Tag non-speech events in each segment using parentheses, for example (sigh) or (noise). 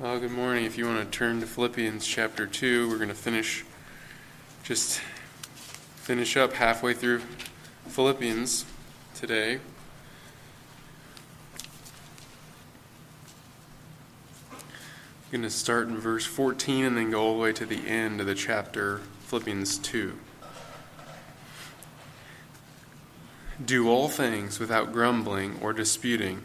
Well, good morning. If you want to turn to Philippians chapter 2, we're going to finish, just finish up halfway through Philippians today. I'm going to start in verse 14 and then go all the way to the end of the chapter, Philippians 2. Do all things without grumbling or disputing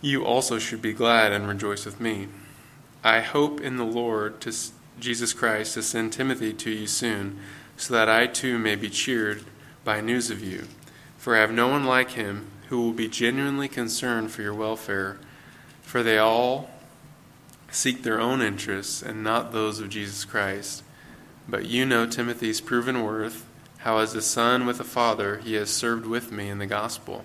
you also should be glad and rejoice with me. I hope in the Lord to Jesus Christ to send Timothy to you soon, so that I too may be cheered by news of you. For I have no one like him who will be genuinely concerned for your welfare, for they all seek their own interests and not those of Jesus Christ. But you know Timothy's proven worth, how as a son with a father he has served with me in the gospel.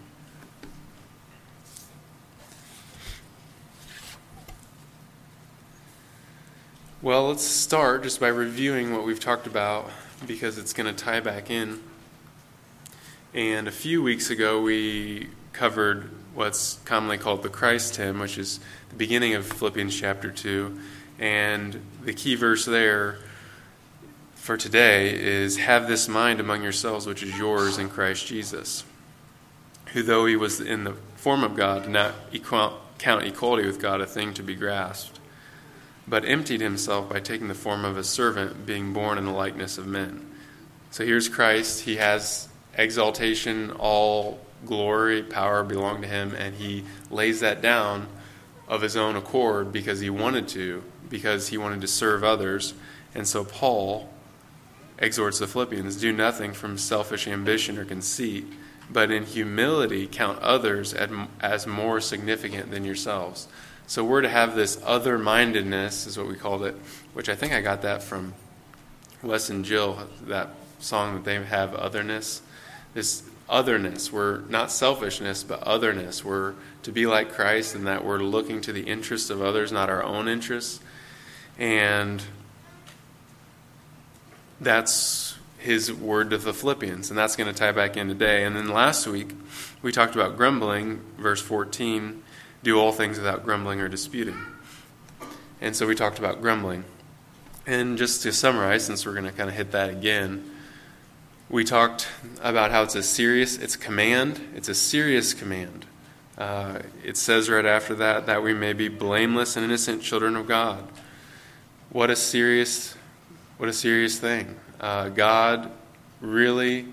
Well, let's start just by reviewing what we've talked about because it's going to tie back in. And a few weeks ago, we covered what's commonly called the Christ hymn, which is the beginning of Philippians chapter 2. And the key verse there for today is Have this mind among yourselves, which is yours in Christ Jesus, who, though he was in the form of God, did not count equality with God a thing to be grasped but emptied himself by taking the form of a servant, being born in the likeness of men. So here's Christ. He has exaltation, all glory, power belong to him, and he lays that down of his own accord because he wanted to, because he wanted to serve others. And so Paul exhorts the Philippians do nothing from selfish ambition or conceit, but in humility count others as more significant than yourselves. So we're to have this other mindedness, is what we called it, which I think I got that from Wes and Jill, that song that they have, Otherness. This otherness. We're not selfishness, but otherness. We're to be like Christ in that we're looking to the interests of others, not our own interests. And that's his word to the Philippians, and that's going to tie back in today. And then last week, we talked about grumbling, verse 14 do all things without grumbling or disputing. And so we talked about grumbling. And just to summarize, since we're going to kind of hit that again, we talked about how it's a serious, it's a command, it's a serious command. Uh, it says right after that that we may be blameless and innocent children of God. What a serious, what a serious thing. Uh, God really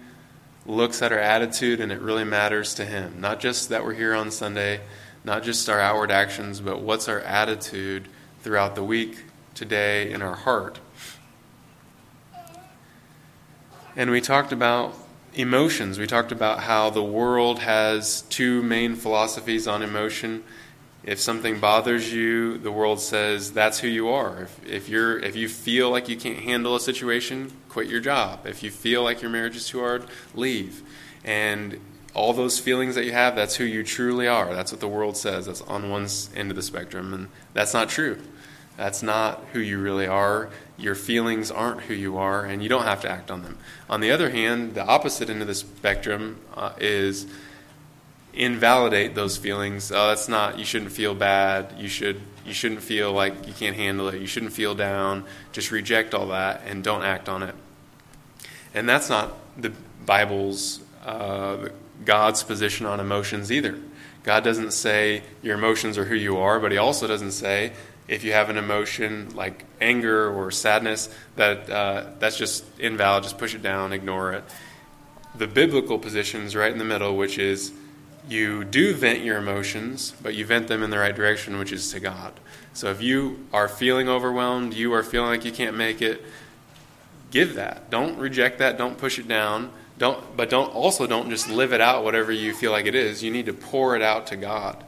looks at our attitude and it really matters to Him. Not just that we're here on Sunday, not just our outward actions, but what's our attitude throughout the week, today, in our heart. And we talked about emotions. We talked about how the world has two main philosophies on emotion. If something bothers you, the world says that's who you are. If, if, you're, if you feel like you can't handle a situation, quit your job. If you feel like your marriage is too hard, leave. And all those feelings that you have, that's who you truly are. That's what the world says. That's on one end of the spectrum. And that's not true. That's not who you really are. your feelings aren't who you are, and you don't have to act on them. On the other hand, the opposite end of the spectrum uh, is invalidate those feelings. Oh, that's not. You shouldn't feel bad. You should. You shouldn't feel like you can't handle it. You shouldn't feel down. Just reject all that and don't act on it. And that's not the Bible's uh, God's position on emotions either. God doesn't say your emotions are who you are, but He also doesn't say if you have an emotion like anger or sadness that uh, that's just invalid. Just push it down, ignore it. The biblical position is right in the middle, which is you do vent your emotions, but you vent them in the right direction, which is to God. So if you are feeling overwhelmed, you are feeling like you can't make it, give that. Don't reject that. Don't push it down. Don't, but don't also don't just live it out whatever you feel like it is. You need to pour it out to God,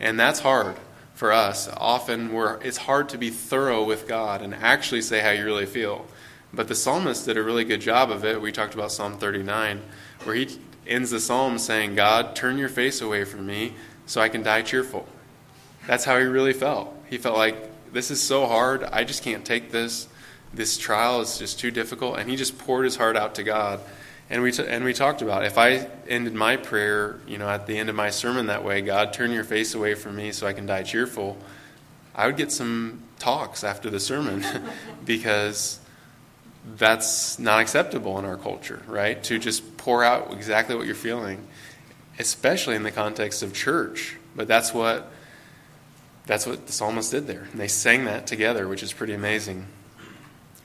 and that's hard for us. Often we're it's hard to be thorough with God and actually say how you really feel. But the psalmist did a really good job of it. We talked about Psalm 39, where he ends the psalm saying, God, turn your face away from me so I can die cheerful. That's how he really felt. He felt like, this is so hard. I just can't take this. This trial is just too difficult. And he just poured his heart out to God. And we, t- and we talked about if I ended my prayer, you know, at the end of my sermon that way, God, turn your face away from me so I can die cheerful, I would get some talks after the sermon (laughs) because that's not acceptable in our culture, right? To just pour out exactly what you're feeling, especially in the context of church. But that's what that's what the psalmist did there. And they sang that together, which is pretty amazing.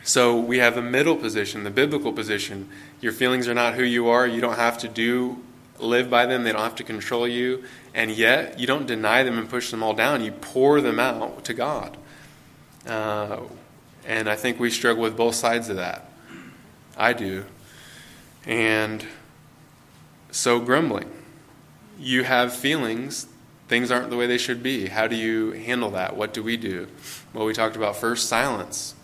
So we have the middle position, the biblical position. Your feelings are not who you are. You don't have to do live by them. They don't have to control you. And yet, you don't deny them and push them all down. You pour them out to God. Uh, and I think we struggle with both sides of that. I do. And so, grumbling. You have feelings, things aren't the way they should be. How do you handle that? What do we do? Well, we talked about first silence.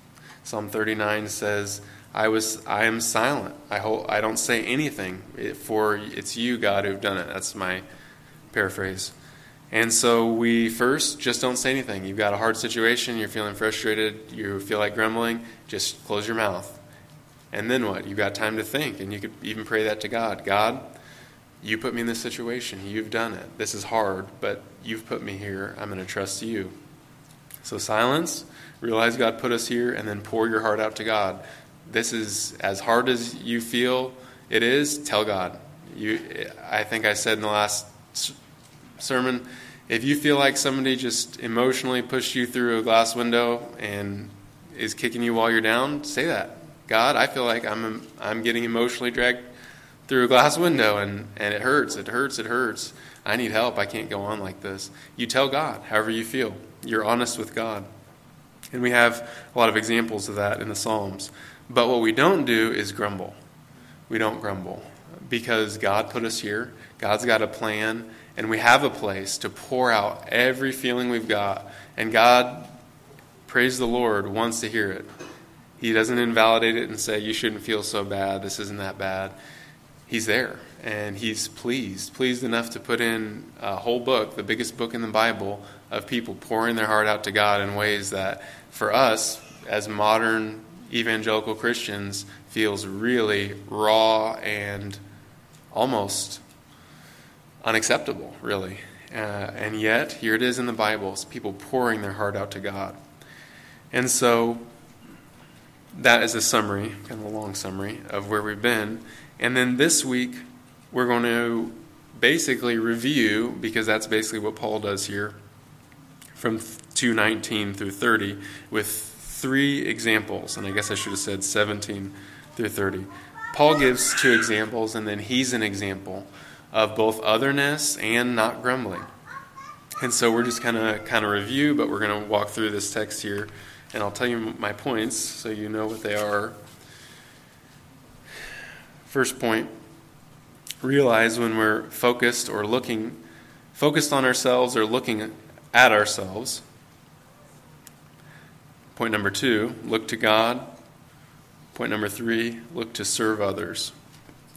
Psalm 39 says, I was I am silent. I hope I don't say anything for it's you God who've done it. That's my paraphrase. And so we first just don't say anything. You've got a hard situation, you're feeling frustrated, you feel like grumbling, just close your mouth. And then what? You've got time to think, and you could even pray that to God God, you put me in this situation. You've done it. This is hard, but you've put me here. I'm going to trust you. So silence, realize God put us here, and then pour your heart out to God. This is as hard as you feel it is, tell God. You, I think I said in the last sermon, if you feel like somebody just emotionally pushed you through a glass window and is kicking you while you're down, say that. God, I feel like I'm I'm getting emotionally dragged through a glass window and, and it hurts, it hurts, it hurts. I need help. I can't go on like this. You tell God however you feel. You're honest with God. And we have a lot of examples of that in the Psalms. But what we don't do is grumble. We don't grumble because God put us here. God's got a plan and we have a place to pour out every feeling we've got. And God, praise the Lord, wants to hear it. He doesn't invalidate it and say, You shouldn't feel so bad. This isn't that bad. He's there. And He's pleased, pleased enough to put in a whole book, the biggest book in the Bible, of people pouring their heart out to God in ways that, for us, as modern evangelical Christians, feels really raw and almost unacceptable, really. Uh, and yet, here it is in the Bible it's people pouring their heart out to God. And so, that is a summary, kind of a long summary, of where we've been. And then this week, we're going to basically review, because that's basically what Paul does here, from 219 through 30, with three examples. And I guess I should have said 17 through 30. Paul gives two examples, and then he's an example of both otherness and not grumbling. And so we're just kind of kind of review, but we're going to walk through this text here, and I'll tell you my points so you know what they are. First point: realize when we're focused or looking, focused on ourselves or looking at ourselves. Point number two: look to God. Point number three: look to serve others.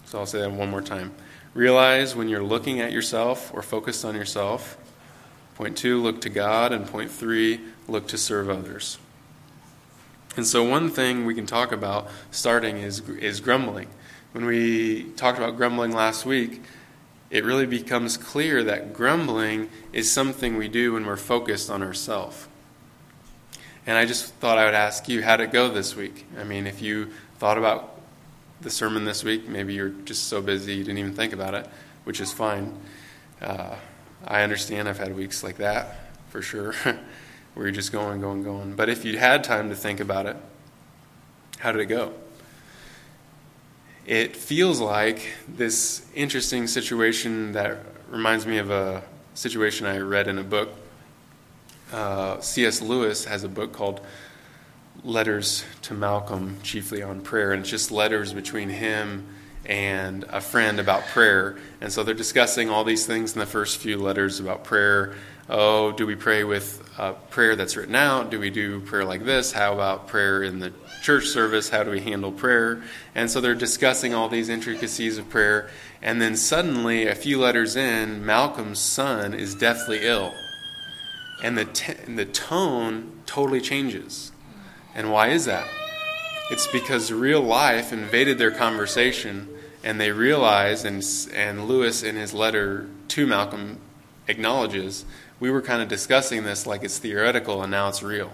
So I'll say that one more time. Realize when you're looking at yourself or focused on yourself. Point two, look to God. And point three, look to serve others. And so, one thing we can talk about starting is, is grumbling. When we talked about grumbling last week, it really becomes clear that grumbling is something we do when we're focused on ourselves. And I just thought I would ask you, how'd it go this week? I mean, if you thought about the sermon this week, maybe you're just so busy you didn't even think about it, which is fine. Uh, I understand I've had weeks like that, for sure, (laughs) where you're just going, going, going. But if you had time to think about it, how did it go? It feels like this interesting situation that reminds me of a situation I read in a book. Uh, C.S. Lewis has a book called Letters to Malcolm, chiefly on prayer, and it's just letters between him and a friend about prayer. And so they're discussing all these things in the first few letters about prayer. Oh, do we pray with prayer that's written out? Do we do prayer like this? How about prayer in the church service? How do we handle prayer? And so they're discussing all these intricacies of prayer. And then suddenly, a few letters in, Malcolm's son is deathly ill. And the, t- the tone totally changes. And why is that? It's because real life invaded their conversation, and they realized, and, and Lewis in his letter to Malcolm acknowledges, we were kind of discussing this like it's theoretical, and now it's real.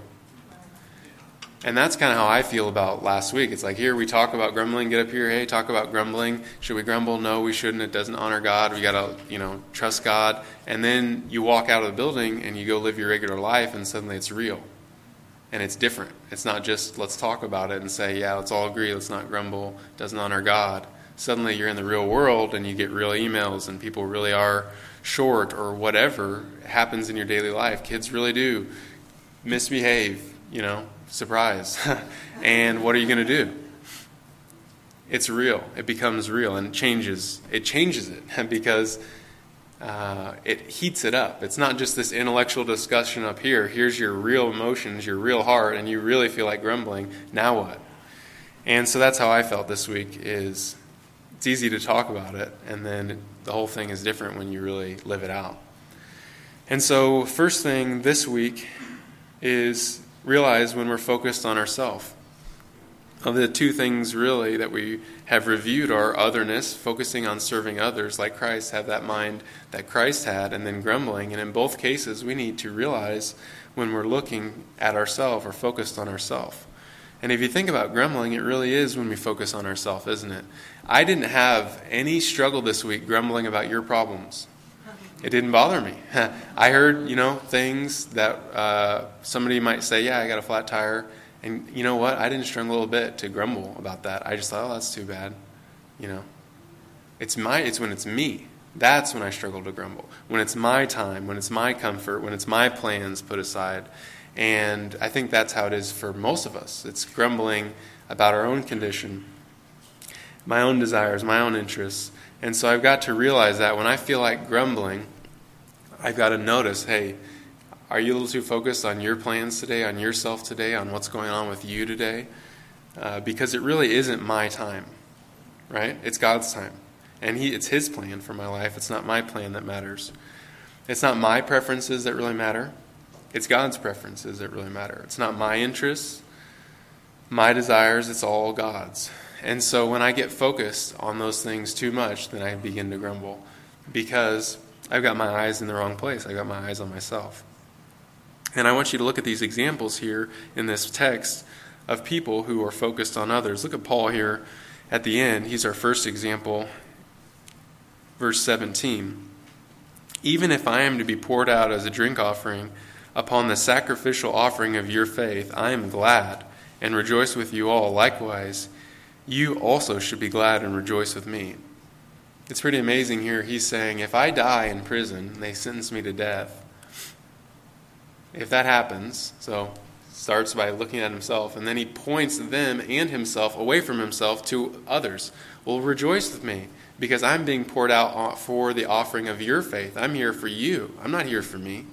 And that's kind of how I feel about last week. It's like, here we talk about grumbling, get up here, hey, talk about grumbling. Should we grumble? No, we shouldn't. It doesn't honor God. We got to, you know, trust God. And then you walk out of the building and you go live your regular life, and suddenly it's real and it's different. It's not just let's talk about it and say, yeah, let's all agree, let's not grumble, it doesn't honor God. Suddenly you're in the real world and you get real emails and people really are short or whatever happens in your daily life. Kids really do misbehave, you know, surprise. (laughs) and what are you going to do? It's real. It becomes real and it changes. It changes it (laughs) because uh, it heats it up. It's not just this intellectual discussion up here. Here's your real emotions, your real heart, and you really feel like grumbling. Now what? And so that's how I felt this week. Is it's easy to talk about it, and then the whole thing is different when you really live it out. And so, first thing this week is realize when we're focused on ourselves of the two things really that we have reviewed are otherness, focusing on serving others like Christ, have that mind that Christ had, and then grumbling. And in both cases, we need to realize when we're looking at ourselves or focused on ourselves. And if you think about grumbling, it really is when we focus on ourselves, isn't it? I didn't have any struggle this week grumbling about your problems. It didn't bother me. (laughs) I heard, you know, things that uh, somebody might say, yeah, I got a flat tire and you know what? I didn't struggle a little bit to grumble about that. I just thought, oh, that's too bad. You know, it's my. It's when it's me. That's when I struggle to grumble. When it's my time, when it's my comfort, when it's my plans put aside. And I think that's how it is for most of us. It's grumbling about our own condition, my own desires, my own interests. And so I've got to realize that when I feel like grumbling, I've got to notice hey, are you a little too focused on your plans today, on yourself today, on what's going on with you today? Uh, because it really isn't my time, right? It's God's time. And he, it's His plan for my life. It's not my plan that matters. It's not my preferences that really matter. It's God's preferences that really matter. It's not my interests, my desires, it's all God's. And so when I get focused on those things too much, then I begin to grumble because I've got my eyes in the wrong place. I've got my eyes on myself. And I want you to look at these examples here in this text of people who are focused on others. Look at Paul here at the end. He's our first example. Verse 17. Even if I am to be poured out as a drink offering upon the sacrificial offering of your faith, I am glad and rejoice with you all. Likewise, you also should be glad and rejoice with me. It's pretty amazing here. He's saying, if I die in prison, they sentence me to death, if that happens, so starts by looking at himself, and then he points them and himself away from himself to others. Well, rejoice with me, because I'm being poured out for the offering of your faith. I'm here for you. I'm not here for me.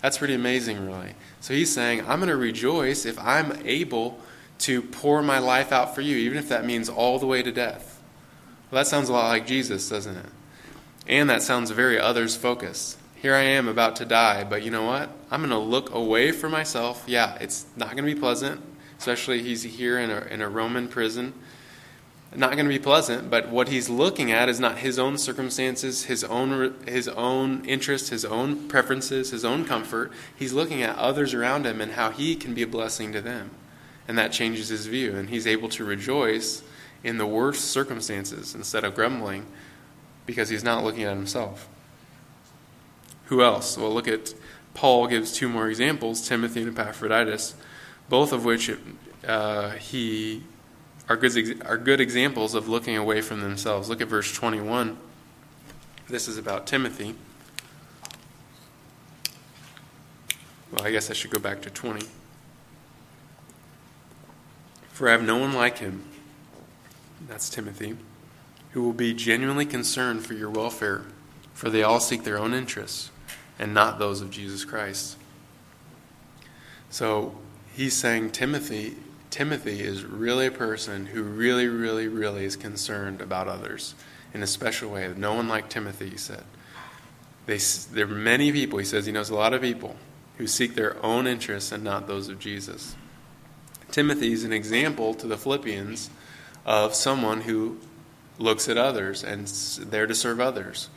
That's pretty amazing, really. So he's saying, I'm going to rejoice if I'm able to pour my life out for you, even if that means all the way to death. Well, that sounds a lot like Jesus, doesn't it? And that sounds very others focused here I am about to die, but you know what? I'm going to look away from myself. Yeah, it's not going to be pleasant. especially he's here in a, in a Roman prison. Not going to be pleasant, but what he's looking at is not his own circumstances, his own his own interests, his own preferences, his own comfort. He's looking at others around him and how he can be a blessing to them. And that changes his view, and he's able to rejoice in the worst circumstances instead of grumbling because he's not looking at himself. Who else? Well, look at Paul gives two more examples Timothy and Epaphroditus, both of which uh, he are good, are good examples of looking away from themselves. Look at verse 21. This is about Timothy. Well, I guess I should go back to 20. For I have no one like him. That's Timothy who will be genuinely concerned for your welfare, for they all seek their own interests and not those of Jesus Christ. So he's saying Timothy Timothy is really a person who really, really, really is concerned about others in a special way. No one like Timothy, he said. They, there are many people, he says, he knows a lot of people who seek their own interests and not those of Jesus. Timothy is an example to the Philippians of someone who looks at others and there to serve others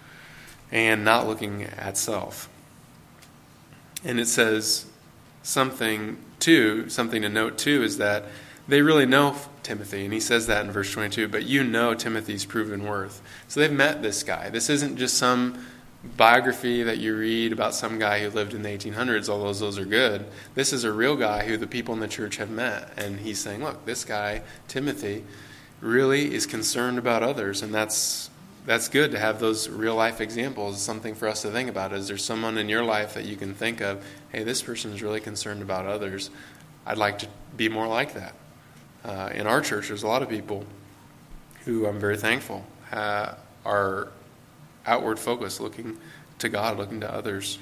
and not looking at self. And it says something too, something to note too, is that they really know Timothy, and he says that in verse 22, but you know Timothy's proven worth. So they've met this guy. This isn't just some biography that you read about some guy who lived in the 1800s, although those are good. This is a real guy who the people in the church have met. And he's saying, look, this guy, Timothy, really is concerned about others, and that's that's good to have those real life examples. Something for us to think about. Is there someone in your life that you can think of? Hey, this person is really concerned about others. I'd like to be more like that. Uh, in our church, there's a lot of people who I'm very thankful uh, are outward focused, looking to God, looking to others,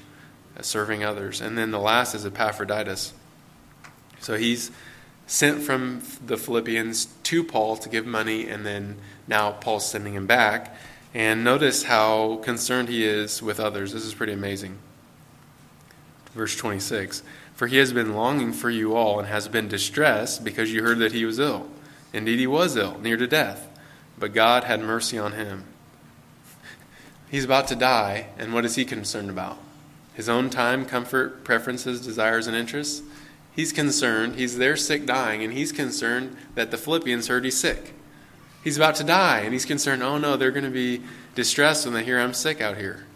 uh, serving others. And then the last is Epaphroditus. So he's sent from the Philippians to Paul to give money, and then now Paul's sending him back. And notice how concerned he is with others. This is pretty amazing. Verse 26 For he has been longing for you all and has been distressed because you heard that he was ill. Indeed, he was ill, near to death, but God had mercy on him. He's about to die, and what is he concerned about? His own time, comfort, preferences, desires, and interests? He's concerned. He's there sick, dying, and he's concerned that the Philippians heard he's sick. He's about to die, and he's concerned, oh no, they're going to be distressed when they hear I'm sick out here.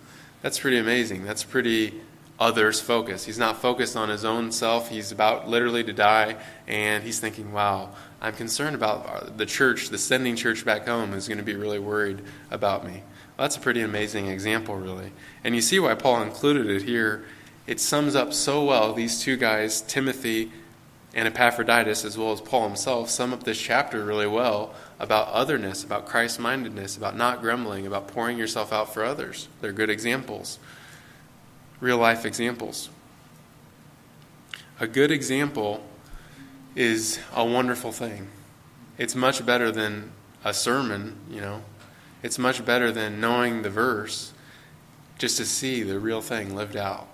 That's pretty amazing. That's pretty others focused. He's not focused on his own self. He's about literally to die, and he's thinking, wow, I'm concerned about uh, the church, the sending church back home is going to be really worried about me. Well, that's a pretty amazing example, really. And you see why Paul included it here it sums up so well these two guys, Timothy and Epaphroditus, as well as Paul himself, sum up this chapter really well about otherness, about Christ mindedness, about not grumbling, about pouring yourself out for others. They're good examples, real life examples. A good example is a wonderful thing. It's much better than a sermon, you know. It's much better than knowing the verse just to see the real thing lived out.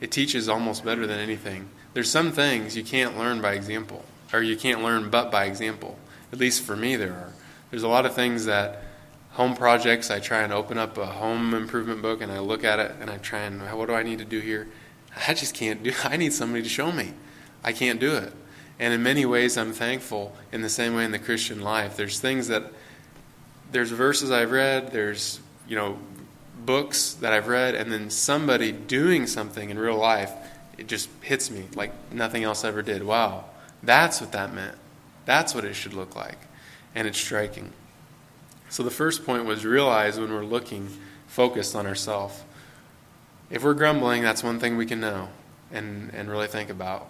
It teaches almost better than anything. There's some things you can't learn by example, or you can't learn but by example. At least for me, there are. There's a lot of things that home projects, I try and open up a home improvement book and I look at it and I try and, what do I need to do here? I just can't do (laughs) I need somebody to show me. I can't do it. And in many ways, I'm thankful in the same way in the Christian life. There's things that, there's verses I've read, there's, you know, books that I've read, and then somebody doing something in real life, it just hits me like nothing else ever did. Wow, that's what that meant. That's what it should look like. And it's striking. So the first point was realize when we're looking focused on ourselves. If we're grumbling, that's one thing we can know and, and really think about.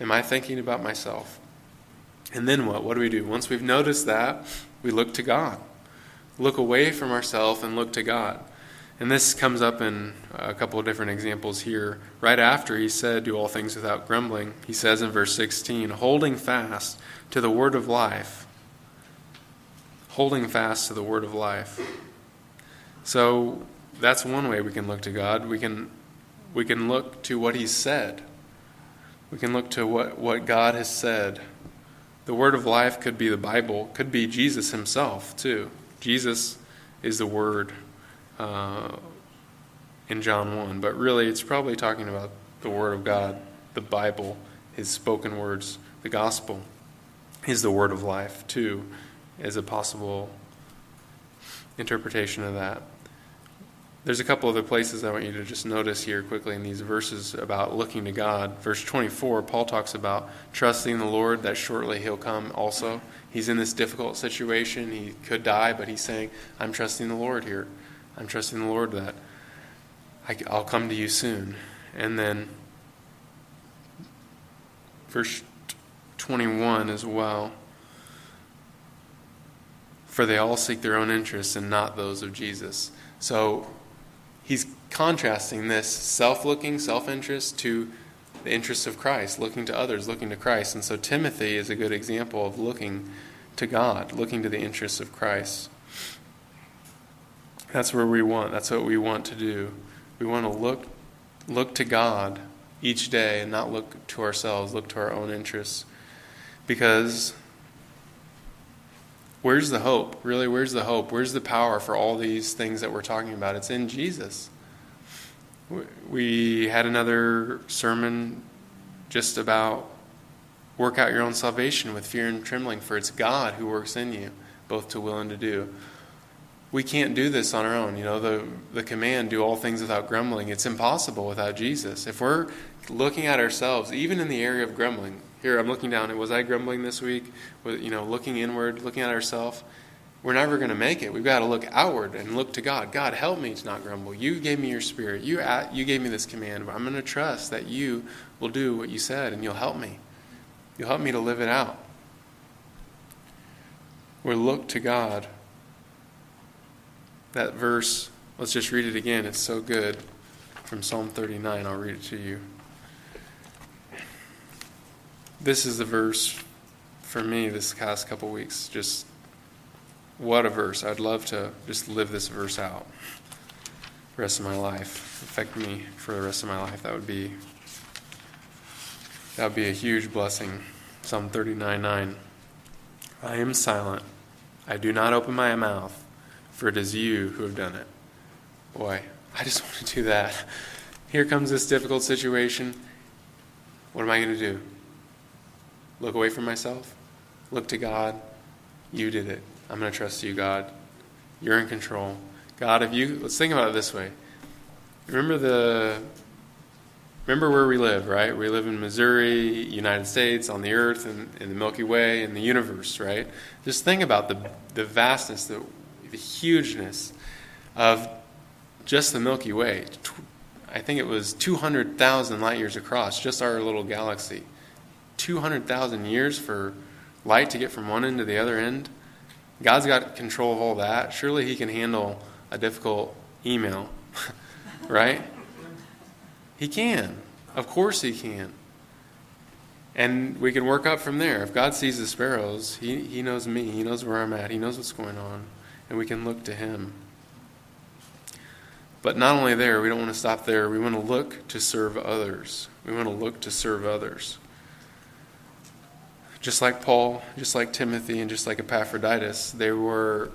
Am I thinking about myself? And then what? What do we do? Once we've noticed that, we look to God look away from ourselves and look to God. And this comes up in a couple of different examples here. Right after he said, Do all things without grumbling, he says in verse 16, holding fast to the word of life. Holding fast to the word of life. So that's one way we can look to God. We can, we can look to what he said. We can look to what, what God has said. The word of life could be the Bible, could be Jesus himself, too. Jesus is the word uh, in John 1, but really it's probably talking about the word of God, the Bible, his spoken words, the gospel is the word of life, too, as a possible interpretation of that. There's a couple other places I want you to just notice here quickly in these verses about looking to God. Verse 24, Paul talks about trusting the Lord that shortly he'll come also. He's in this difficult situation. He could die, but he's saying, I'm trusting the Lord here. I'm trusting the Lord that I'll come to you soon. And then verse 21 as well. For they all seek their own interests and not those of Jesus. So contrasting this self looking, self interest to the interests of Christ, looking to others, looking to Christ. And so Timothy is a good example of looking to God, looking to the interests of Christ. That's where we want, that's what we want to do. We want to look look to God each day and not look to ourselves, look to our own interests. Because where's the hope? Really, where's the hope? Where's the power for all these things that we're talking about? It's in Jesus. We had another sermon just about work out your own salvation with fear and trembling, for it's God who works in you, both to will and to do. We can't do this on our own. You know, the, the command, do all things without grumbling, it's impossible without Jesus. If we're looking at ourselves, even in the area of grumbling, here I'm looking down. Was I grumbling this week? You know, looking inward, looking at ourselves. We're never going to make it. We've got to look outward and look to God. God, help me to not grumble. You gave me your spirit. You you gave me this command. But I'm going to trust that you will do what you said, and you'll help me. You'll help me to live it out. We look to God. That verse. Let's just read it again. It's so good. From Psalm 39. I'll read it to you this is the verse for me this past couple weeks. Just what a verse. I'd love to just live this verse out the rest of my life. Affect me for the rest of my life. That would be that would be a huge blessing. Psalm 39 9. I am silent. I do not open my mouth, for it is you who have done it. Boy, I just (laughs) want to do that. Here comes this difficult situation. What am I going to do? look away from myself, look to God. You did it. I'm going to trust you, God. You're in control. God, if you let's think about it this way. Remember the remember where we live, right? We live in Missouri, United States, on the earth, and in the Milky Way, in the universe, right? Just think about the the vastness, the, the hugeness of just the Milky Way. I think it was 200,000 light years across, just our little galaxy. 200,000 years for light to get from one end to the other end. God's got control of all that. Surely He can handle a difficult email, (laughs) right? He can. Of course He can. And we can work up from there. If God sees the sparrows, He, he knows me. He knows where I'm at. He knows what's going on. And we can look to Him. But not only there, we don't want to stop there. We want to look to serve others. We want to look to serve others. Just like Paul, just like Timothy, and just like Epaphroditus, they were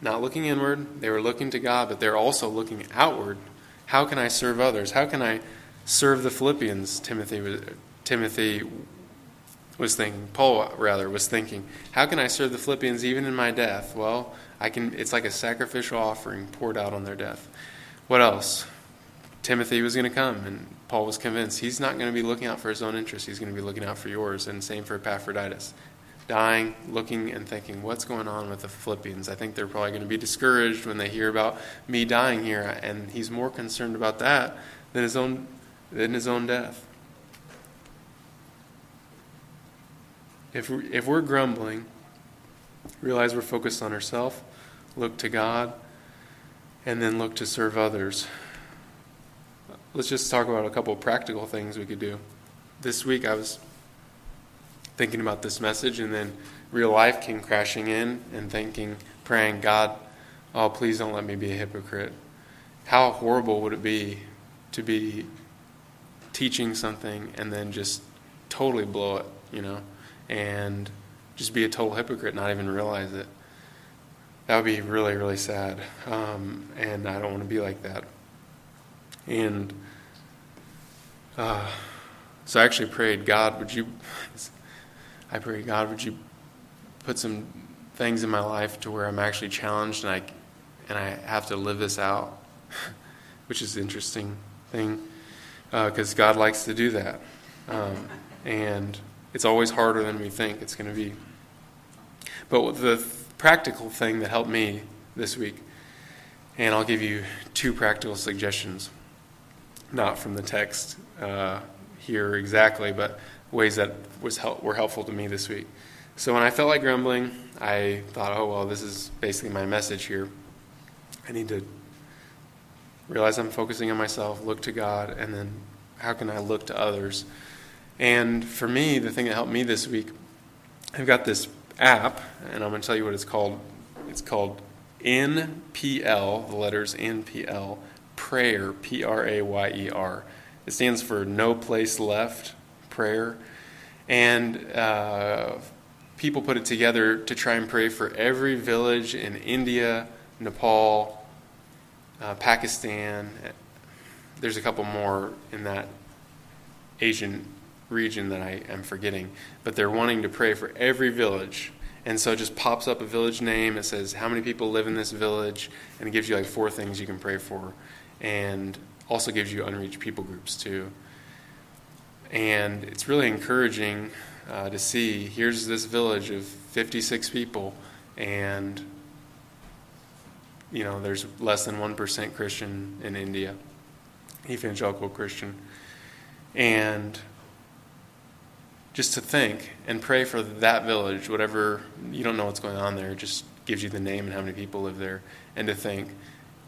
not looking inward, they were looking to God, but they're also looking outward. How can I serve others? How can I serve the Philippians? Timothy was, Timothy was thinking, Paul rather was thinking, how can I serve the Philippians even in my death? Well, I can it's like a sacrificial offering poured out on their death. What else? Timothy was going to come, and Paul was convinced he's not going to be looking out for his own interests, he's going to be looking out for yours, and same for Epaphroditus. Dying, looking, and thinking, what's going on with the Philippians? I think they're probably going to be discouraged when they hear about me dying here, and he's more concerned about that than his own, than his own death. If, if we're grumbling, realize we're focused on ourselves, look to God, and then look to serve others let's just talk about a couple practical things we could do. This week I was thinking about this message, and then real life came crashing in and thinking, praying, God, oh, please don't let me be a hypocrite. How horrible would it be to be teaching something and then just totally blow it, you know, and just be a total hypocrite, not even realize it. That would be really, really sad. Um, and I don't want to be like that. And uh, so I actually prayed, God, would you, I pray, God, would you put some things in my life to where I'm actually challenged and I, and I have to live this out, (laughs) which is an interesting thing because uh, God likes to do that. Um, and it's always harder than we think it's going to be. But the th- practical thing that helped me this week, and I'll give you two practical suggestions, not from the text uh, here exactly, but ways that was help- were helpful to me this week. So when I felt like grumbling, I thought, oh, well, this is basically my message here. I need to realize I'm focusing on myself, look to God, and then how can I look to others? And for me, the thing that helped me this week, I've got this app, and I'm going to tell you what it's called. It's called NPL, the letters NPL, Prayer, P R A Y E R. It stands for No Place Left Prayer. And uh, people put it together to try and pray for every village in India, Nepal, uh, Pakistan. There's a couple more in that Asian region that I am forgetting, but they're wanting to pray for every village. And so it just pops up a village name. It says how many people live in this village, and it gives you like four things you can pray for, and also gives you unreached people groups too. And it's really encouraging uh, to see here's this village of 56 people, and you know there's less than one percent Christian in India, evangelical Christian, and just to think and pray for that village, whatever, you don't know what's going on there, just gives you the name and how many people live there, and to think,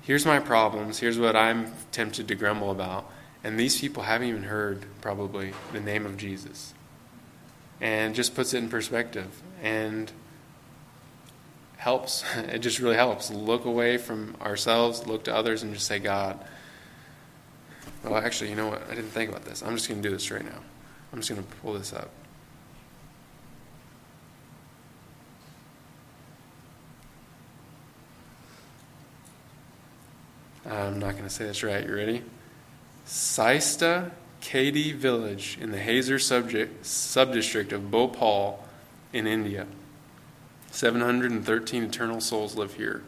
here's my problems, here's what I'm tempted to grumble about, and these people haven't even heard, probably, the name of Jesus. And just puts it in perspective and helps. (laughs) It just really helps. Look away from ourselves, look to others, and just say, God, well, actually, you know what? I didn't think about this. I'm just going to do this right now. I'm just going to pull this up. I'm not going to say this right. You ready? Saista Kadi village in the Hazer subject, subdistrict of Bhopal in India. 713 eternal souls live here.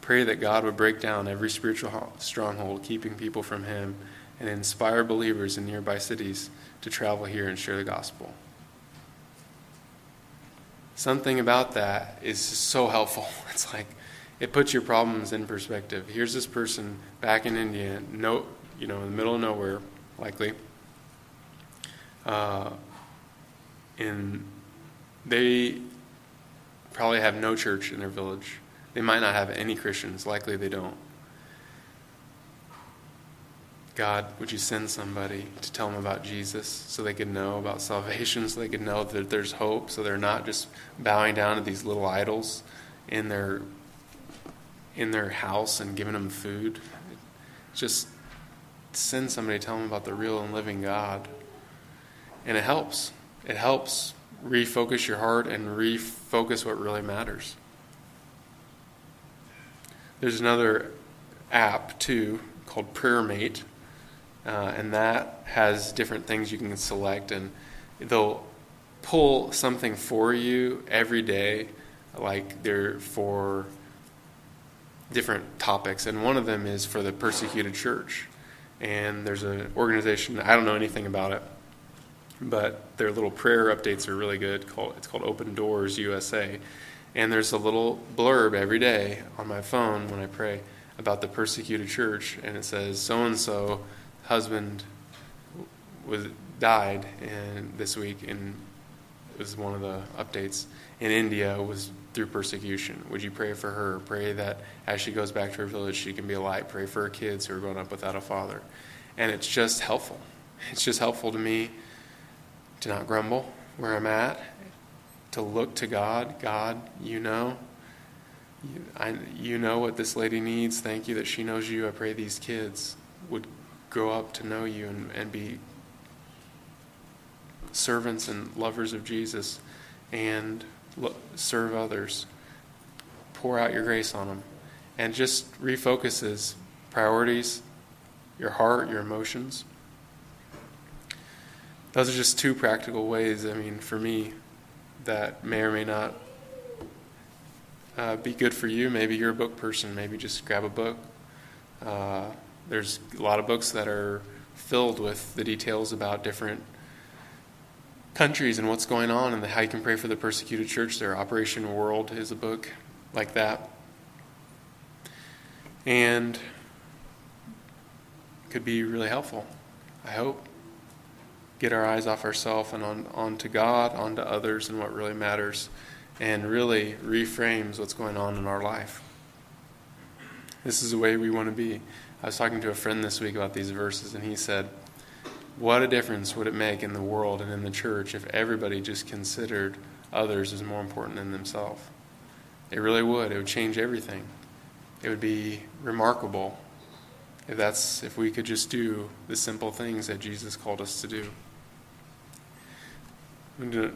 Pray that God would break down every spiritual stronghold keeping people from Him and inspire believers in nearby cities to travel here and share the gospel. Something about that is so helpful. (laughs) It's like it puts your problems in perspective. Here's this person back in India, no, you know, in the middle of nowhere, likely. Uh, and they probably have no church in their village. They might not have any Christians. Likely they don't. God, would you send somebody to tell them about Jesus so they could know about salvation, so they could know that there's hope, so they're not just bowing down to these little idols in their in their house and giving them food. Just send somebody to tell them about the real and living God. And it helps. It helps refocus your heart and refocus what really matters. There's another app too called PrayerMate uh, and that has different things you can select, and they'll pull something for you every day, like they're for different topics. And one of them is for the persecuted church. And there's an organization, I don't know anything about it, but their little prayer updates are really good. Called, it's called Open Doors USA. And there's a little blurb every day on my phone when I pray about the persecuted church, and it says, so and so husband was died and this week and it was one of the updates in India was through persecution. Would you pray for her? Pray that as she goes back to her village, she can be a light. Pray for her kids who are growing up without a father. And it's just helpful. It's just helpful to me to not grumble where I'm at, to look to God. God, you know. You, I, you know what this lady needs. Thank you that she knows you. I pray these kids would grow up to know you and, and be servants and lovers of Jesus and serve others. Pour out your grace on them. And just refocuses priorities, your heart, your emotions. Those are just two practical ways, I mean, for me, that may or may not uh, be good for you. Maybe you're a book person. Maybe just grab a book. Uh, there's a lot of books that are filled with the details about different countries and what's going on and how you can pray for the persecuted church there. Operation World is a book like that. And could be really helpful, I hope. Get our eyes off ourselves and on, onto God, onto others, and what really matters, and really reframes what's going on in our life. This is the way we want to be. I was talking to a friend this week about these verses, and he said, What a difference would it make in the world and in the church if everybody just considered others as more important than themselves? It really would. It would change everything. It would be remarkable if that's if we could just do the simple things that Jesus called us to do. I'm going to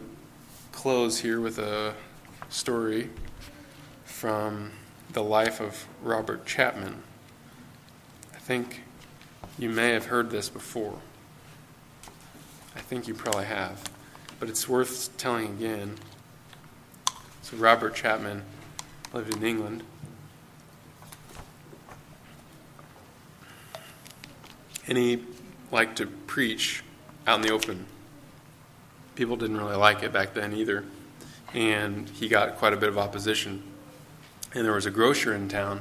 close here with a story from the life of Robert Chapman. I think you may have heard this before. I think you probably have, but it's worth telling again. So, Robert Chapman lived in England. And he liked to preach out in the open. People didn't really like it back then either. And he got quite a bit of opposition. And there was a grocer in town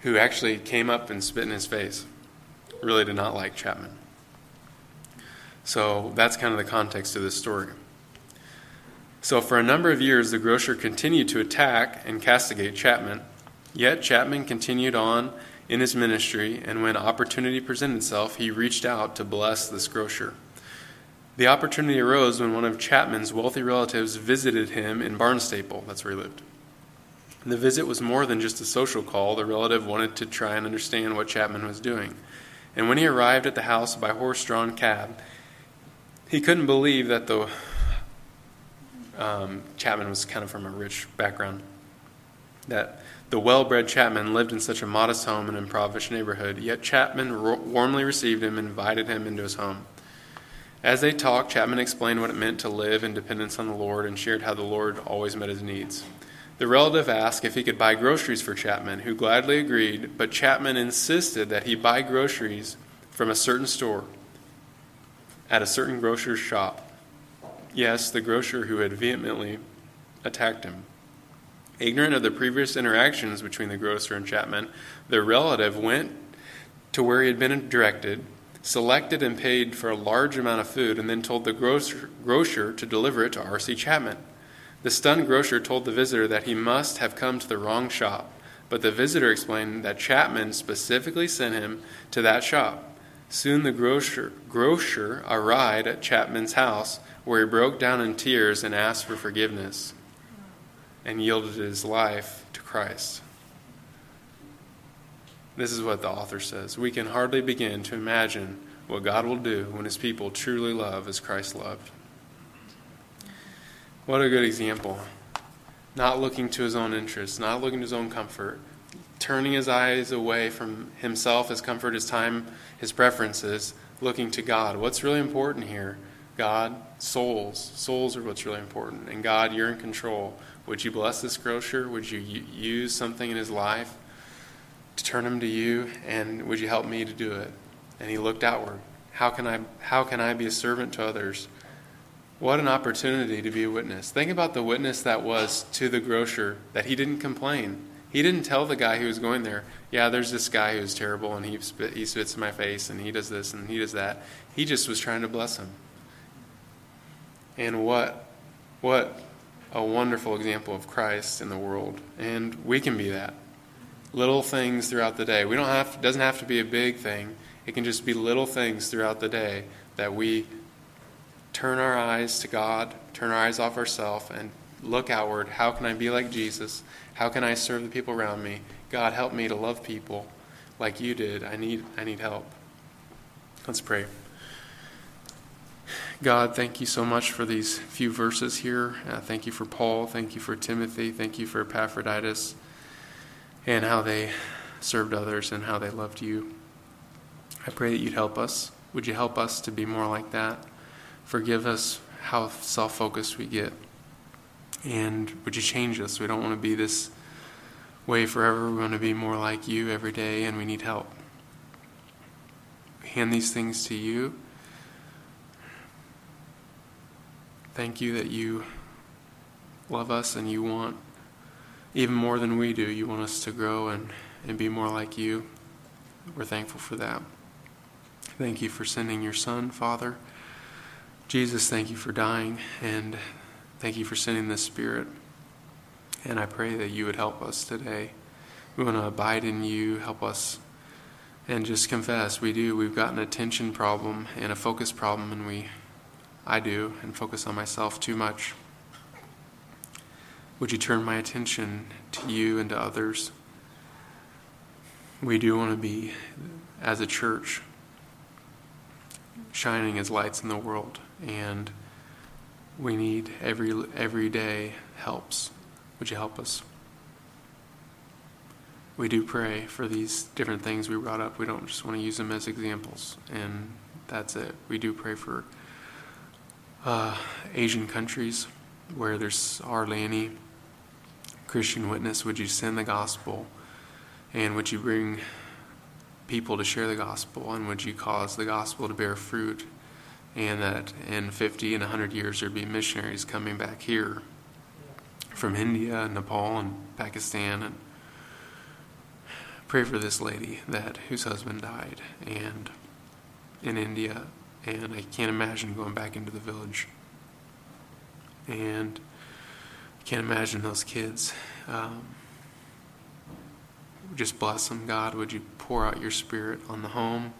who actually came up and spit in his face. Really did not like Chapman. So that's kind of the context of this story. So, for a number of years, the grocer continued to attack and castigate Chapman. Yet, Chapman continued on in his ministry, and when opportunity presented itself, he reached out to bless this grocer. The opportunity arose when one of Chapman's wealthy relatives visited him in Barnstaple. That's where he lived. The visit was more than just a social call. The relative wanted to try and understand what Chapman was doing. And when he arrived at the house by horse drawn cab, he couldn't believe that the um, Chapman was kind of from a rich background. That the well bred Chapman lived in such a modest home in an impoverished neighborhood, yet Chapman ro- warmly received him and invited him into his home. As they talked, Chapman explained what it meant to live in dependence on the Lord and shared how the Lord always met his needs. The relative asked if he could buy groceries for Chapman, who gladly agreed, but Chapman insisted that he buy groceries from a certain store at a certain grocer's shop. Yes, the grocer who had vehemently attacked him. Ignorant of the previous interactions between the grocer and Chapman, the relative went to where he had been directed, selected and paid for a large amount of food, and then told the grocer, grocer to deliver it to R.C. Chapman. The stunned grocer told the visitor that he must have come to the wrong shop, but the visitor explained that Chapman specifically sent him to that shop. Soon the grocer, grocer arrived at Chapman's house, where he broke down in tears and asked for forgiveness and yielded his life to Christ. This is what the author says. We can hardly begin to imagine what God will do when his people truly love as Christ loved. What a good example. Not looking to his own interests, not looking to his own comfort, turning his eyes away from himself, his comfort, his time, his preferences, looking to God. What's really important here? God, souls. Souls are what's really important. And God, you're in control. Would you bless this grocer? Would you use something in his life to turn him to you? And would you help me to do it? And he looked outward. How can I, how can I be a servant to others? What an opportunity to be a witness. Think about the witness that was to the grocer that he didn't complain. He didn't tell the guy who was going there, yeah, there's this guy who's terrible and he, spit, he spits in my face and he does this and he does that. He just was trying to bless him. And what, what a wonderful example of Christ in the world. And we can be that. Little things throughout the day. We don't have, it doesn't have to be a big thing. It can just be little things throughout the day that we turn our eyes to God, turn our eyes off ourselves, and look outward. How can I be like Jesus? How can I serve the people around me? God, help me to love people like you did. I need, I need help. Let's pray. God, thank you so much for these few verses here. Uh, thank you for Paul. Thank you for Timothy. Thank you for Epaphroditus and how they served others and how they loved you. I pray that you'd help us. Would you help us to be more like that? Forgive us how self focused we get. And would you change us? We don't want to be this way forever. We want to be more like you every day, and we need help. We hand these things to you. Thank you that you love us and you want, even more than we do, you want us to grow and, and be more like you. We're thankful for that. Thank you for sending your Son, Father. Jesus, thank you for dying, and thank you for sending this Spirit. And I pray that you would help us today. We want to abide in you, help us, and just confess we do. We've got an attention problem and a focus problem, and we, I do, and focus on myself too much. Would you turn my attention to you and to others? We do want to be, as a church, shining as lights in the world, and we need every every day helps. Would you help us? We do pray for these different things we brought up. We don't just want to use them as examples, and that's it. We do pray for uh, Asian countries where there's hardly any Christian witness. Would you send the gospel, and would you bring people to share the gospel, and would you cause the gospel to bear fruit, and that in 50 and 100 years there'd be missionaries coming back here from India, and Nepal, and Pakistan, and pray for this lady that whose husband died, and in India, and I can't imagine going back into the village, and I can't imagine those kids. Um, just bless them, God. Would you pour out your spirit on the home,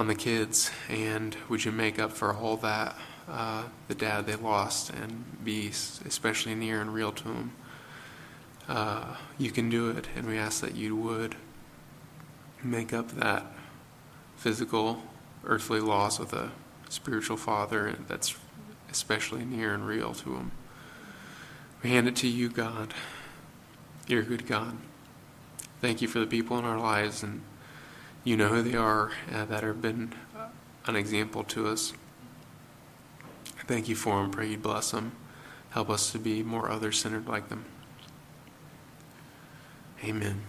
on the kids, and would you make up for all that, uh, the dad they lost, and be especially near and real to them? Uh, you can do it, and we ask that you would make up that physical, earthly loss with a spiritual father that's especially near and real to them. We hand it to you, God. You're a good God. Thank you for the people in our lives, and you know who they are uh, that have been an example to us. Thank you for them. Pray you bless them. Help us to be more other centered like them. Amen.